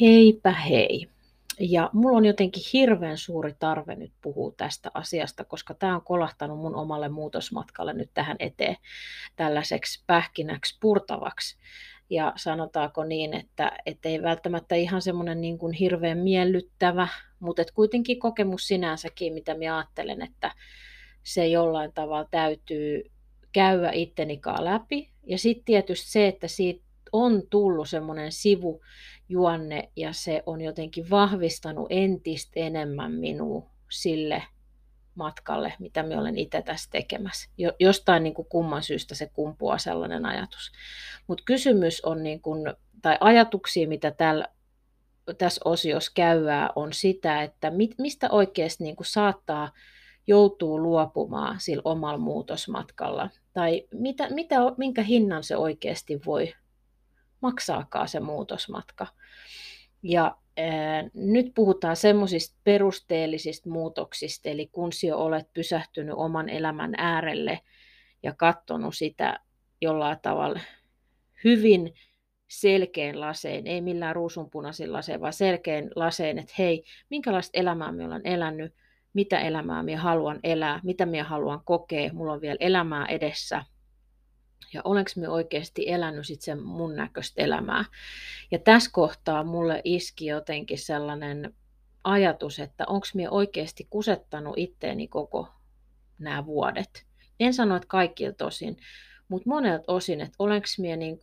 Heipä hei. Ja mulla on jotenkin hirveän suuri tarve nyt puhua tästä asiasta, koska tämä on kolahtanut mun omalle muutosmatkalle nyt tähän eteen tällaiseksi pähkinäksi purtavaksi. Ja sanotaanko niin, että ei välttämättä ihan semmoinen niin kuin hirveän miellyttävä, mutta et kuitenkin kokemus sinänsäkin, mitä minä ajattelen, että se jollain tavalla täytyy käydä ittenikaan läpi. Ja sitten tietysti se, että siitä on tullut semmoinen sivujuonne ja se on jotenkin vahvistanut entistä enemmän minua sille matkalle, mitä minä olen itse tässä tekemässä. Jostain niin kuin kumman syystä se kumpuaa sellainen ajatus. Mutta kysymys on, niin kuin, tai ajatuksia, mitä täällä tässä osiossa käyvää, on sitä, että mit, mistä oikeasti niin kuin saattaa joutuu luopumaan sillä omalla muutosmatkalla. Tai mitä, mitä, minkä hinnan se oikeasti voi maksaakaan se muutosmatka. Ja nyt puhutaan semmoisista perusteellisista muutoksista, eli kun sinä olet pysähtynyt oman elämän äärelle ja katsonut sitä jollain tavalla hyvin selkeän laseen, ei millään ruusunpunaisin laseen, vaan selkeän laseen, että hei, minkälaista elämää minä olen elänyt, mitä elämää minä haluan elää, mitä minä haluan kokea, mulla on vielä elämää edessä – ja olenko me oikeasti elänyt sit sen mun näköistä elämää. Ja tässä kohtaa mulle iski jotenkin sellainen ajatus, että onko me oikeasti kusettanut itteeni koko nämä vuodet. En sano, että kaikilta osin, mutta monet osin, että olenko minä niin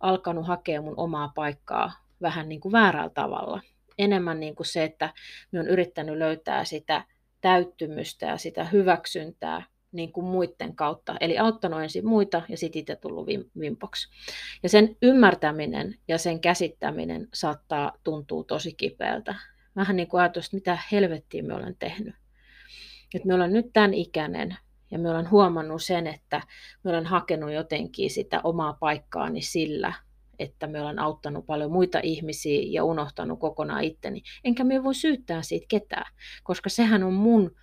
alkanut hakea mun omaa paikkaa vähän niin kuin väärällä tavalla. Enemmän niin kuin se, että minä olen yrittänyt löytää sitä täyttymystä ja sitä hyväksyntää niin kuin muiden kautta. Eli auttanut ensin muita ja sitten itse tullut vimpoksi. Ja sen ymmärtäminen ja sen käsittäminen saattaa tuntua tosi kipeältä. Vähän niin kuin ajatus, että mitä helvettiä me olen tehnyt. Että me olen nyt tämän ikäinen ja me olen huomannut sen, että me olen hakenut jotenkin sitä omaa paikkaani sillä, että me olen auttanut paljon muita ihmisiä ja unohtanut kokonaan itteni. Enkä me voi syyttää siitä ketään, koska sehän on mun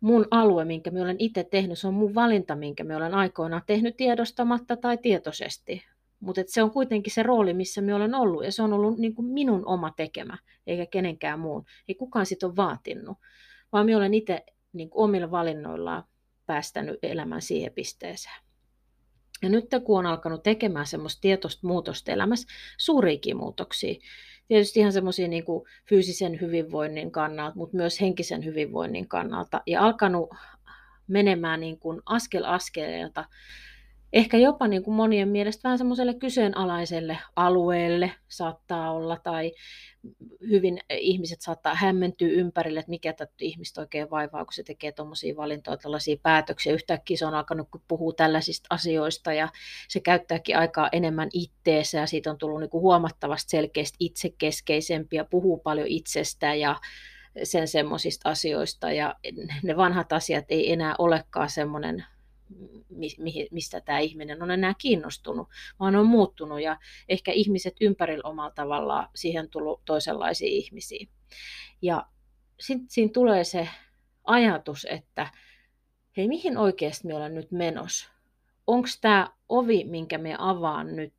mun alue, minkä mä olen itse tehnyt, se on mun valinta, minkä mä olen aikoinaan tehnyt tiedostamatta tai tietoisesti. Mutta se on kuitenkin se rooli, missä mä olen ollut, ja se on ollut niin kuin minun oma tekemä, eikä kenenkään muun. Ei kukaan sitä ole vaatinut, vaan mä olen itse niin kuin omilla valinnoillaan päästänyt elämän siihen pisteeseen. Ja nyt kun on alkanut tekemään semmoista tietoista muutosta elämässä, suuriikin muutoksia, tietysti ihan semmoisia niin fyysisen hyvinvoinnin kannalta, mutta myös henkisen hyvinvoinnin kannalta. Ja alkanut menemään niin kuin askel askeleelta, ehkä jopa niin kuin monien mielestä vähän semmoiselle kyseenalaiselle alueelle saattaa olla, tai hyvin ihmiset saattaa hämmentyä ympärille, että mikä tätä ihmistä oikein vaivaa, kun se tekee tuommoisia valintoja, tällaisia päätöksiä. Yhtäkkiä se on alkanut puhua tällaisista asioista ja se käyttääkin aikaa enemmän itteensä ja siitä on tullut niin kuin huomattavasti selkeästi itsekeskeisempi ja puhuu paljon itsestään ja sen semmoisista asioista ja ne vanhat asiat ei enää olekaan semmoinen mistä tämä ihminen on enää kiinnostunut, vaan on muuttunut ja ehkä ihmiset ympärillä omalla tavallaan siihen tullut toisenlaisia ihmisiä. Ja sitten siinä tulee se ajatus, että hei, mihin oikeasti me ollaan nyt menossa? Onko tämä ovi, minkä me avaan nyt,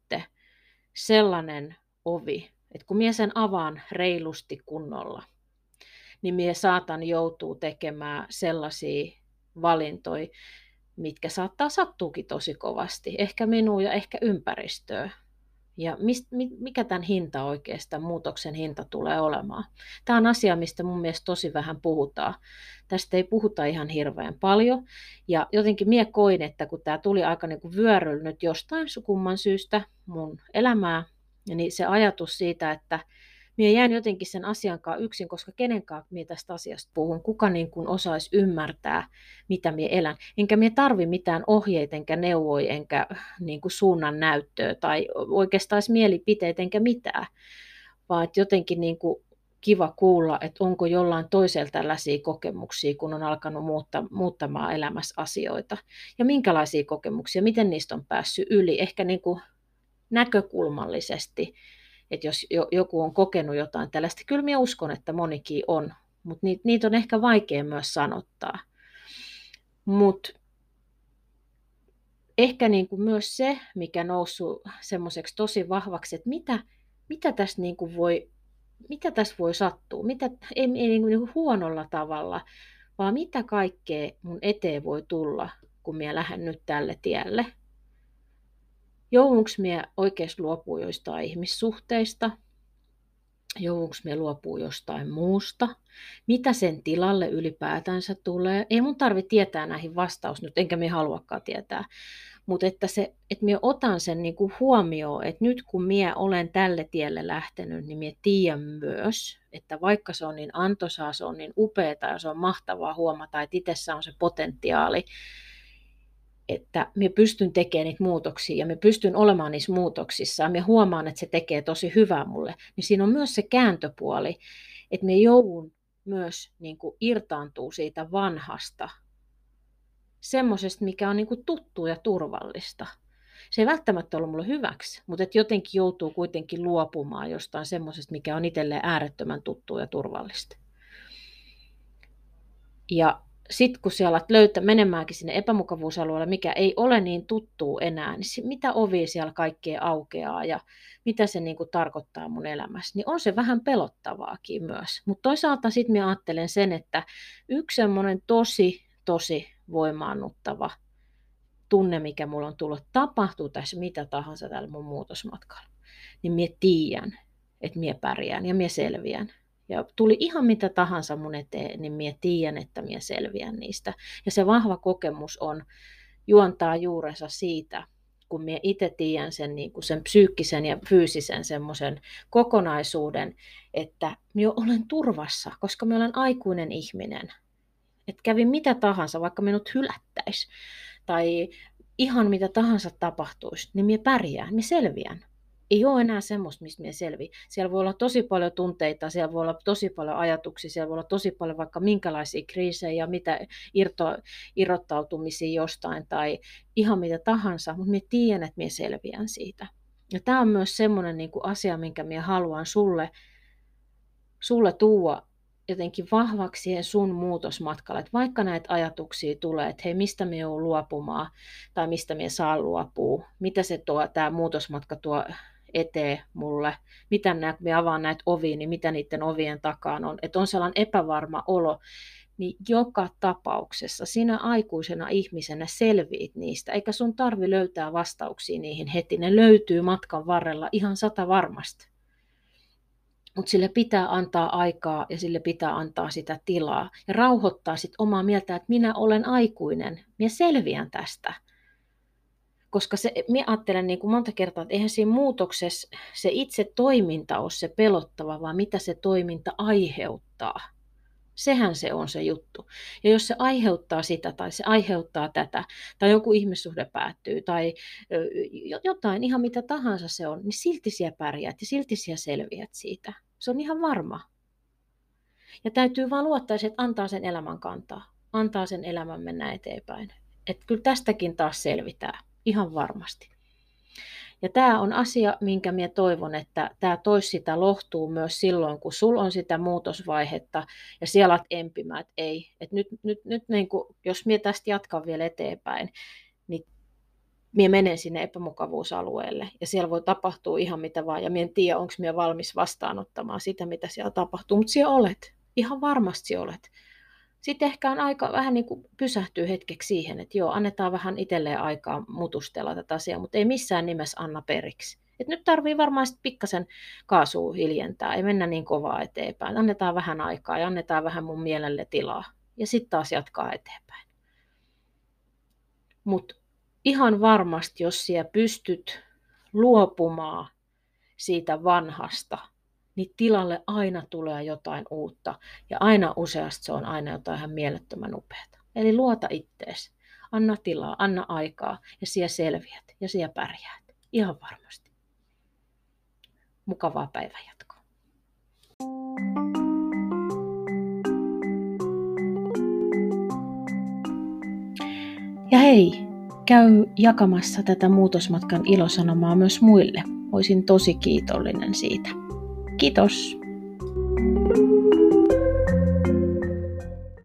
sellainen ovi, että kun minä sen avaan reilusti kunnolla, niin minä saatan joutua tekemään sellaisia valintoja, mitkä saattaa sattuukin tosi kovasti, ehkä minua ja ehkä ympäristöä. Ja mist, mikä tämän hinta oikeastaan, muutoksen hinta tulee olemaan? Tämä on asia, mistä mun mielestä tosi vähän puhutaan. Tästä ei puhuta ihan hirveän paljon. Ja jotenkin mie koin, että kun tämä tuli aika niin kuin vyöryllä jostain sukumman syystä mun elämää, niin se ajatus siitä, että minä jään jotenkin sen asiankaan yksin, koska kenenkaan minä tästä asiasta puhun, kuka niin kuin osaisi ymmärtää, mitä minä elän. Enkä minä tarvi mitään ohjeita, enkä neuvoja, enkä niin kuin suunnan näyttöä tai oikeastaan mielipiteitä, enkä mitään. vaan että jotenkin niin kuin kiva kuulla, että onko jollain toisella tällaisia kokemuksia, kun on alkanut muutta, muuttamaan elämässä asioita. Ja minkälaisia kokemuksia, miten niistä on päässyt yli, ehkä niin kuin näkökulmallisesti, että jos joku on kokenut jotain tällaista, kyllä minä uskon, että monikin on, mutta niitä, niitä on ehkä vaikea myös sanottaa. Mutta ehkä niin kuin myös se, mikä noussut semmoiseksi tosi vahvaksi, että mitä, mitä tässä niin kuin voi mitä tässä voi sattua, mitä, ei, ei niin kuin huonolla tavalla, vaan mitä kaikkea mun eteen voi tulla, kun minä lähden nyt tälle tielle. Joudunko minä oikeasti luopua joistain ihmissuhteista? Joudunko minä luopua jostain muusta? Mitä sen tilalle ylipäätänsä tulee? Ei mun tarvitse tietää näihin vastaus nyt, enkä minä haluakaan tietää mutta että, se, että minä otan sen niin kuin huomioon, että nyt kun minä olen tälle tielle lähtenyt, niin minä tiedän myös, että vaikka se on niin antoisaa, se on niin upeaa ja se on mahtavaa huomata, että itsessä on se potentiaali, että minä pystyn tekemään niitä muutoksia ja minä pystyn olemaan niissä muutoksissa ja minä huomaan, että se tekee tosi hyvää mulle, niin siinä on myös se kääntöpuoli, että minä joudun myös niin kuin irtaantuu siitä vanhasta semmoisesta, mikä on niin kuin tuttu ja turvallista. Se ei välttämättä ollut mulle hyväksi, mutta et jotenkin joutuu kuitenkin luopumaan jostain semmoisesta, mikä on itselleen äärettömän tuttu ja turvallista. Ja sitten kun siellä löytää menemäänkin sinne epämukavuusalueelle, mikä ei ole niin tuttu enää, niin mitä ovi siellä kaikkea aukeaa ja mitä se niin kuin tarkoittaa mun elämässä, niin on se vähän pelottavaakin myös. Mutta toisaalta sitten minä ajattelen sen, että yksi semmoinen tosi, tosi voimaannuttava tunne, mikä mulla on tullut, tapahtuu tässä mitä tahansa tällä mun muutosmatkalla, niin mie tiedän, että mie pärjään ja mie selviän. Ja tuli ihan mitä tahansa mun eteen, niin mie tiedän, että mie selviän niistä. Ja se vahva kokemus on, juontaa juurensa siitä, kun mie itse tiedän sen, niin kuin sen psyykkisen ja fyysisen semmoisen kokonaisuuden, että minä olen turvassa, koska minä olen aikuinen ihminen että kävi mitä tahansa, vaikka minut hylättäisi tai ihan mitä tahansa tapahtuisi, niin minä pärjään, minä selviän. Ei ole enää semmoista, mistä minä selviän. Siellä voi olla tosi paljon tunteita, siellä voi olla tosi paljon ajatuksia, siellä voi olla tosi paljon vaikka minkälaisia kriisejä, mitä irto, irrottautumisia jostain tai ihan mitä tahansa, mutta minä tiedän, että minä selviän siitä. Ja tämä on myös semmoinen niin kuin asia, minkä minä haluan sulle, sulle tuua jotenkin vahvaksi siihen sun muutosmatkalle, että vaikka näitä ajatuksia tulee, että hei, mistä me joudun luopumaan tai mistä me saa luopua, mitä se tuo, tämä muutosmatka tuo eteen mulle, mitä nää, me avaan näitä ovia, niin mitä niiden ovien takaan on, että on sellainen epävarma olo, niin joka tapauksessa sinä aikuisena ihmisenä selviit niistä, eikä sun tarvi löytää vastauksia niihin heti, ne löytyy matkan varrella ihan sata varmasti. Mutta sille pitää antaa aikaa ja sille pitää antaa sitä tilaa ja rauhoittaa sit omaa mieltä, että minä olen aikuinen, minä selviän tästä. Koska se, minä ajattelen niin kuin monta kertaa, että eihän siinä muutoksessa se itse toiminta ole se pelottava, vaan mitä se toiminta aiheuttaa. Sehän se on se juttu. Ja jos se aiheuttaa sitä tai se aiheuttaa tätä, tai joku ihmissuhde päättyy, tai jotain ihan mitä tahansa se on, niin silti siellä pärjäät ja silti siellä selviät siitä. Se on ihan varma. Ja täytyy vaan luottaa, että antaa sen elämän kantaa. Antaa sen elämän mennä eteenpäin. Että kyllä tästäkin taas selvitään. Ihan varmasti. Ja tämä on asia, minkä minä toivon, että tämä toisi sitä lohtuu myös silloin, kun sulla on sitä muutosvaihetta ja siellä olet empimä, että ei. Että nyt, nyt, nyt niin kuin, jos minä tästä jatkan vielä eteenpäin, niin minä menen sinne epämukavuusalueelle ja siellä voi tapahtua ihan mitä vaan ja minä en tiedä, onko minä valmis vastaanottamaan sitä, mitä siellä tapahtuu, mutta siellä olet. Ihan varmasti olet sitten ehkä on aika vähän niin kuin pysähtyä hetkeksi siihen, että joo, annetaan vähän itselleen aikaa mutustella tätä asiaa, mutta ei missään nimessä anna periksi. Et nyt tarvii varmaan sitten pikkasen kaasua hiljentää, ei mennä niin kovaa eteenpäin. Annetaan vähän aikaa ja annetaan vähän mun mielelle tilaa ja sitten taas jatkaa eteenpäin. Mutta ihan varmasti, jos siellä pystyt luopumaan siitä vanhasta, niin tilalle aina tulee jotain uutta. Ja aina useasti se on aina jotain ihan mielettömän upeaa. Eli luota ittees. Anna tilaa, anna aikaa ja siellä selviät ja siellä pärjäät. Ihan varmasti. Mukavaa päivänjatkoa. Ja hei, käy jakamassa tätä muutosmatkan ilosanomaa myös muille. Olisin tosi kiitollinen siitä. Kiitos! thank you